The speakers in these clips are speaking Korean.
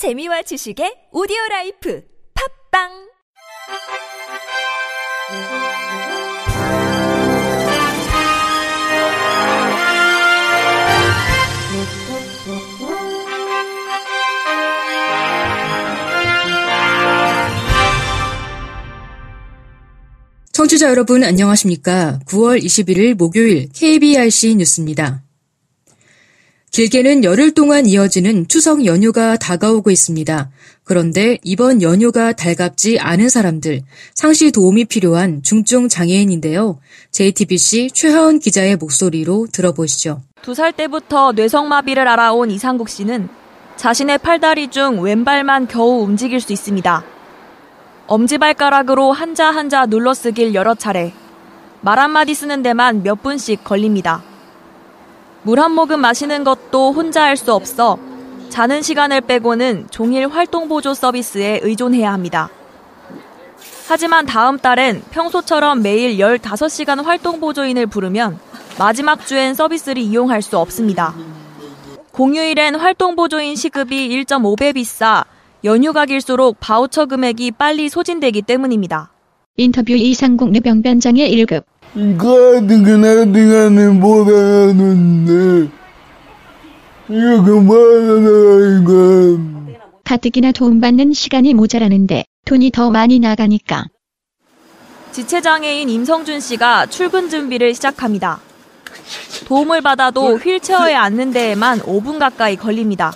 재미와 지식의 오디오 라이프 팝빵 청취자 여러분 안녕하십니까? 9월 21일 목요일 KBRC 뉴스입니다. 길게는 열흘 동안 이어지는 추석 연휴가 다가오고 있습니다. 그런데 이번 연휴가 달갑지 않은 사람들, 상시 도움이 필요한 중증 장애인인데요. JTBC 최하은 기자의 목소리로 들어보시죠. 두 살 때부터 뇌성마비를 알아온 이상국 씨는 자신의 팔다리 중 왼발만 겨우 움직일 수 있습니다. 엄지발가락으로 한자 한자 눌러쓰길 여러 차례, 말 한마디 쓰는 데만 몇 분씩 걸립니다. 물 한 모금 마시는 것도 혼자 할 수 없어 자는 시간을 빼고는 종일 활동보조 서비스에 의존해야 합니다. 하지만 다음 달엔 평소처럼 매일 15시간 활동보조인을 부르면 마지막 주엔 서비스를 이용할 수 없습니다. 공휴일엔 활동보조인 시급이 1.5배 비싸 연휴가 길수록 바우처 금액이 빨리 소진되기 때문입니다. 인터뷰 이상국 뇌병변장애 1급 이거 시간에 못 하는데 이거 그만하라 이거 가뜩이나 도움받는 시간이 모자라는데 돈이 더 많이 나가니까 지체장애인 임성준 씨가 출근 준비를 시작합니다. 도움을 받아도 휠체어에 앉는 데에만 5분 가까이 걸립니다.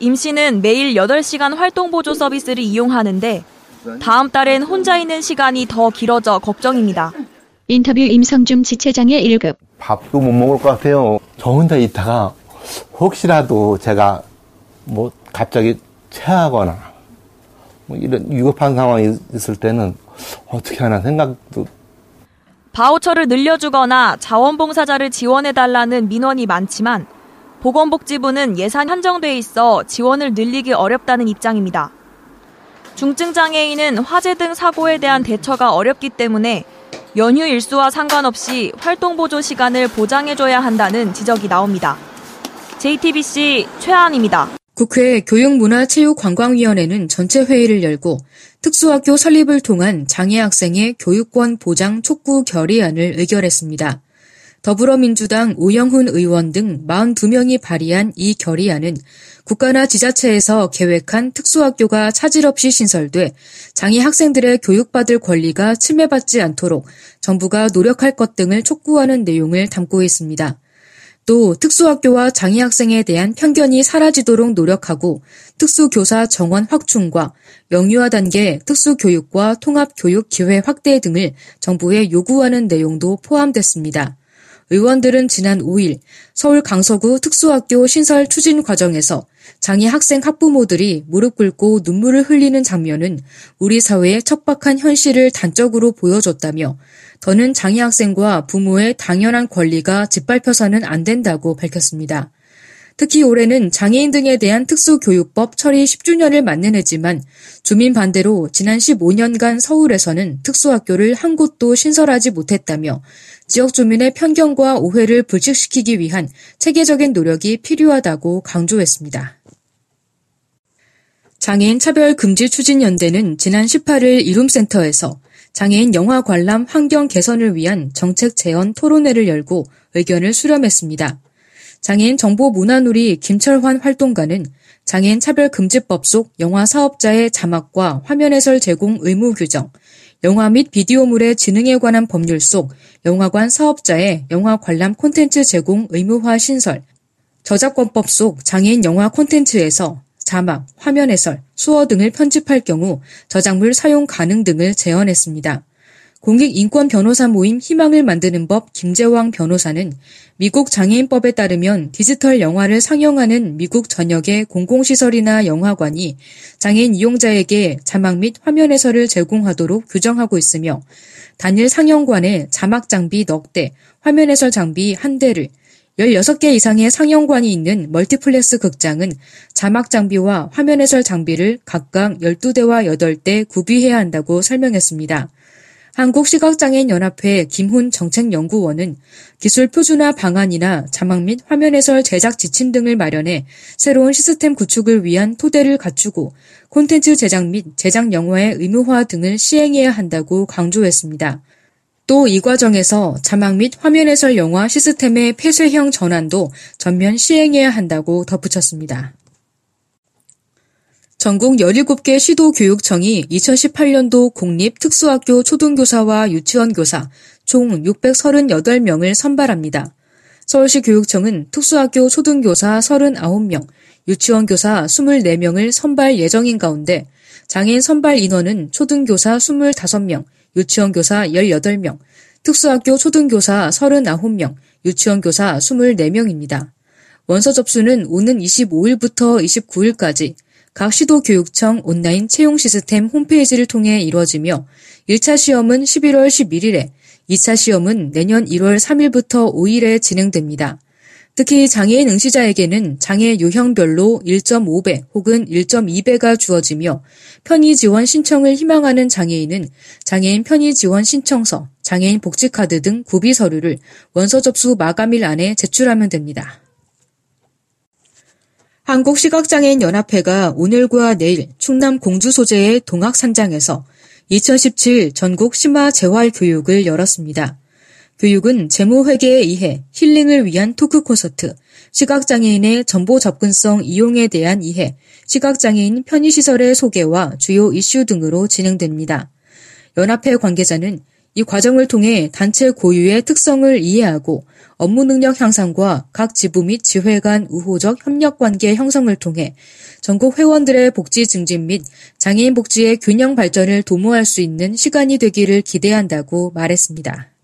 임 씨는 매일 8시간 활동보조 서비스를 이용하는데 다음 달엔 혼자 있는 시간이 더 길어져 걱정입니다. 인터뷰 임성준 지체장애 1급 밥도 못 먹을 것 같아요. 저 혼자 있다가 혹시라도 제가 뭐 갑자기 체하거나 뭐 이런 위급한 상황이 있을 때는 어떻게 하나 생각도 바우처를 늘려주거나 자원봉사자를 지원해달라는 민원이 많지만 보건복지부는 예산 한정돼 있어 지원을 늘리기 어렵다는 입장입니다. 중증장애인은 화재 등 사고에 대한 대처가 어렵기 때문에 연휴 일수와 상관없이 활동 보조 시간을 보장해줘야 한다는 지적이 나옵니다. JTBC 최한입니다. 국회 교육문화체육관광위원회는 전체 회의를 열고 특수학교 설립을 통한 장애 학생의 교육권 보장 촉구 결의안을 의결했습니다. 더불어민주당 오영훈 의원 등 42명이 발의한 이 결의안은 국가나 지자체에서 계획한 특수학교가 차질 없이 신설돼 장애 학생들의 교육받을 권리가 침해받지 않도록 정부가 노력할 것 등을 촉구하는 내용을 담고 있습니다. 또 특수학교와 장애 학생에 대한 편견이 사라지도록 노력하고 특수교사 정원 확충과 영유아 단계 특수교육과 통합교육 기회 확대 등을 정부에 요구하는 내용도 포함됐습니다. 의원들은 지난 5일 서울 강서구 특수학교 신설 추진 과정에서 장애 학생 학부모들이 무릎 꿇고 눈물을 흘리는 장면은 우리 사회의 척박한 현실을 단적으로 보여줬다며 더는 장애 학생과 부모의 당연한 권리가 짓밟혀서는 안 된다고 밝혔습니다. 특히 올해는 장애인 등에 대한 특수교육법 처리 10주년을 맞는 해지만 주민 반대로 지난 15년간 서울에서는 특수학교를 한 곳도 신설하지 못했다며 지역 주민의 편견과 오해를 불식시키기 위한 체계적인 노력이 필요하다고 강조했습니다. 장애인 차별 금지 추진 연대는 지난 18일 이룸센터에서 장애인 영화 관람 환경 개선을 위한 정책 제언 토론회를 열고 의견을 수렴했습니다. 장애인 정보 문화누리 김철환 활동가는 장애인 차별금지법 속 영화 사업자의 자막과 화면 해설 제공 의무 규정, 영화 및 비디오물의 지능에 관한 법률 속 영화관 사업자의 영화 관람 콘텐츠 제공 의무화 신설, 저작권법 속 장애인 영화 콘텐츠에서 자막, 화면 해설, 수어 등을 편집할 경우 저작물 사용 가능 등을 제언했습니다. 공익인권 변호사 모임 희망을 만드는 법 김재왕 변호사는 미국 장애인법에 따르면 디지털 영화를 상영하는 미국 전역의 공공시설이나 영화관이 장애인 이용자에게 자막 및 화면 해설을 제공하도록 규정하고 있으며 단일 상영관에 자막 장비 넉 대, 화면 해설 장비 한 대를 16개 이상의 상영관이 있는 멀티플렉스 극장은 자막 장비와 화면 해설 장비를 각각 12대와 8대 구비해야 한다고 설명했습니다. 한국시각장애인연합회 김훈 정책연구원은 기술 표준화 방안이나 자막 및 화면 해설 제작 지침 등을 마련해 새로운 시스템 구축을 위한 토대를 갖추고 콘텐츠 제작 및 제작 영화의 의무화 등을 시행해야 한다고 강조했습니다. 또 이 과정에서 자막 및 화면 해설 영화 시스템의 폐쇄형 전환도 전면 시행해야 한다고 덧붙였습니다. 전국 17개 시도교육청이 2018년도 공립 특수학교 초등교사와 유치원 교사 총 638명을 선발합니다. 서울시 교육청은 특수학교 초등교사 39명, 유치원 교사 24명을 선발 예정인 가운데 장애인 선발 인원은 초등교사 25명, 유치원 교사 18명, 특수학교 초등교사 39명, 유치원 교사 24명입니다. 원서 접수는 오는 25일부터 29일까지 각 시도 교육청 온라인 채용 시스템 홈페이지를 통해 이루어지며 1차 시험은 11월 11일에, 2차 시험은 내년 1월 3일부터 5일에 진행됩니다. 특히 장애인 응시자에게는 장애 유형별로 1.5배 혹은 1.2배가 주어지며 편의 지원 신청을 희망하는 장애인은 장애인 편의 지원 신청서, 장애인 복지카드 등 구비 서류를 원서 접수 마감일 안에 제출하면 됩니다. 한국시각장애인연합회가 오늘과 내일 충남 공주 소재의 동학산장에서 2017 전국 심화 재활 교육을 열었습니다. 교육은 재무 회계에 의해 힐링을 위한 토크 콘서트, 시각장애인의 정보 접근성 이용에 대한 이해, 시각장애인 편의시설의 소개와 주요 이슈 등으로 진행됩니다. 연합회 관계자는 이 과정을 통해 단체 고유의 특성을 이해하고 업무 능력 향상과 각 지부 및 지회 간 우호적 협력 관계 형성을 통해 전국 회원들의 복지 증진 및 장애인 복지의 균형 발전을 도모할 수 있는 시간이 되기를 기대한다고 말했습니다.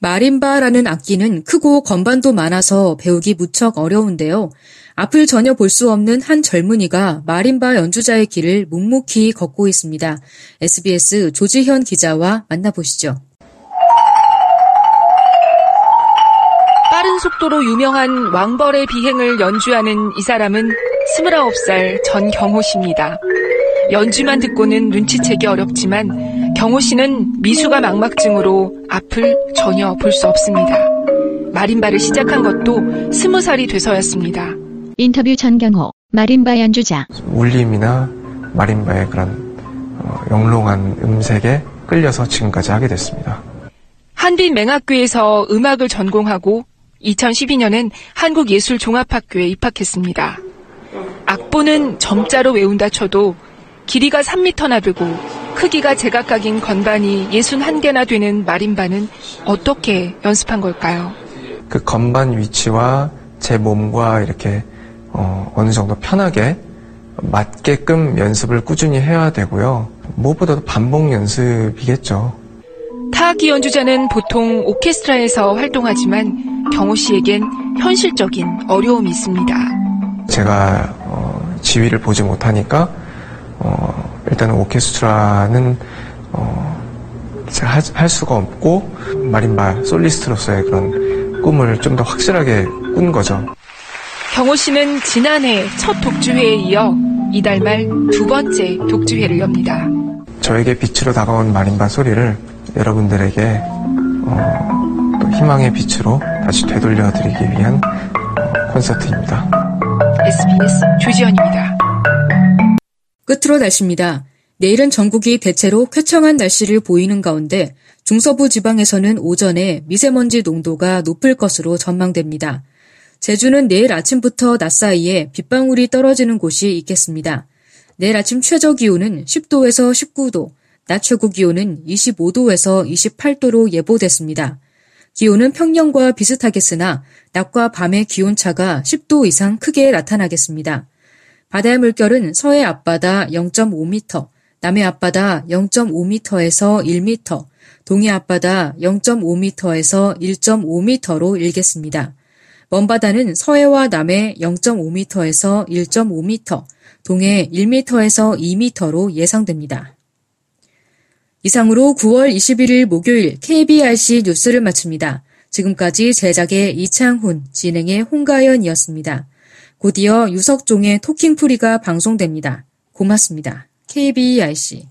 마림바라는 악기는 크고 건반도 많아서 배우기 무척 어려운데요. 앞을 전혀 볼 수 없는 한 젊은이가 마림바 연주자의 길을 묵묵히 걷고 있습니다. SBS 조지현 기자와 만나보시죠. 빠른 속도로 유명한 왕벌의 비행을 연주하는 이 사람은 29살 전경호 씨입니다. 연주만 듣고는 눈치채기 어렵지만 경호 씨는 미수가 망막증으로 앞을 전혀 볼 수 없습니다. 마림바를 시작한 것도 20살이 돼서였습니다. 인터뷰 전경호, 마림바 연주자. 울림이나 마림바의 그런 어, 영롱한 음색에 끌려서 지금까지 하게 됐습니다. 한빛 맹학교에서 음악을 전공하고 2012년엔 한국예술종합학교에 입학했습니다. 악보는 점자로 외운다 쳐도 길이가 3미터나 되고 크기가 제각각인 건반이 61개나 되는 마림바는 어떻게 연습한 걸까요? 그 건반 위치와 제 몸과 이렇게 어, 어느 정도 편하게 맞게끔 연습을 꾸준히 해야 되고요. 무엇보다도 반복 연습이겠죠. 타악기 연주자는 보통 오케스트라에서 활동하지만 경호 씨에겐 현실적인 어려움이 있습니다. 제가 어, 지휘를 보지 못하니까 어, 일단은 오케스트라는 어, 할, 할 수가 없고 마림바 솔리스트로서의 그런 꿈을 좀 더 확실하게 꾼 거죠. 경호 씨는 지난해 첫 독주회에 이어 이달 말 두 번째 독주회를 엽니다. 저에게 빛으로 다가온 마림바 소리를 여러분들에게 어, 또 희망의 빛으로 다시 되돌려드리기 위한 어, 콘서트입니다. SBS 조지현입니다. 끝으로 날씨입니다. 내일은 전국이 대체로 쾌청한 날씨를 보이는 가운데 중서부 지방에서는 오전에 미세먼지 농도가 높을 것으로 전망됩니다. 제주는 내일 아침부터 낮 사이에 빗방울이 떨어지는 곳이 있겠습니다. 내일 아침 최저 기온은 10도에서 19도, 낮 최고 기온은 25도에서 28도로 예보됐습니다. 기온은 평년과 비슷하겠으나 낮과 밤의 기온차가 10도 이상 크게 나타나겠습니다. 바다의 물결은 서해 앞바다 0.5m, 남해 앞바다 0.5m에서 1m, 동해 앞바다 0.5m에서 1.5m로 일겠습니다. 먼바다는 서해와 남해 0.5m에서 1.5m, 동해 1m에서 2m로 예상됩니다. 이상으로 9월 21일 목요일 KBRC 뉴스를 마칩니다. 지금까지 제작의 이창훈, 진행의 홍가연이었습니다. 곧이어 유석종의 토킹프리가 방송됩니다. 고맙습니다. KBRC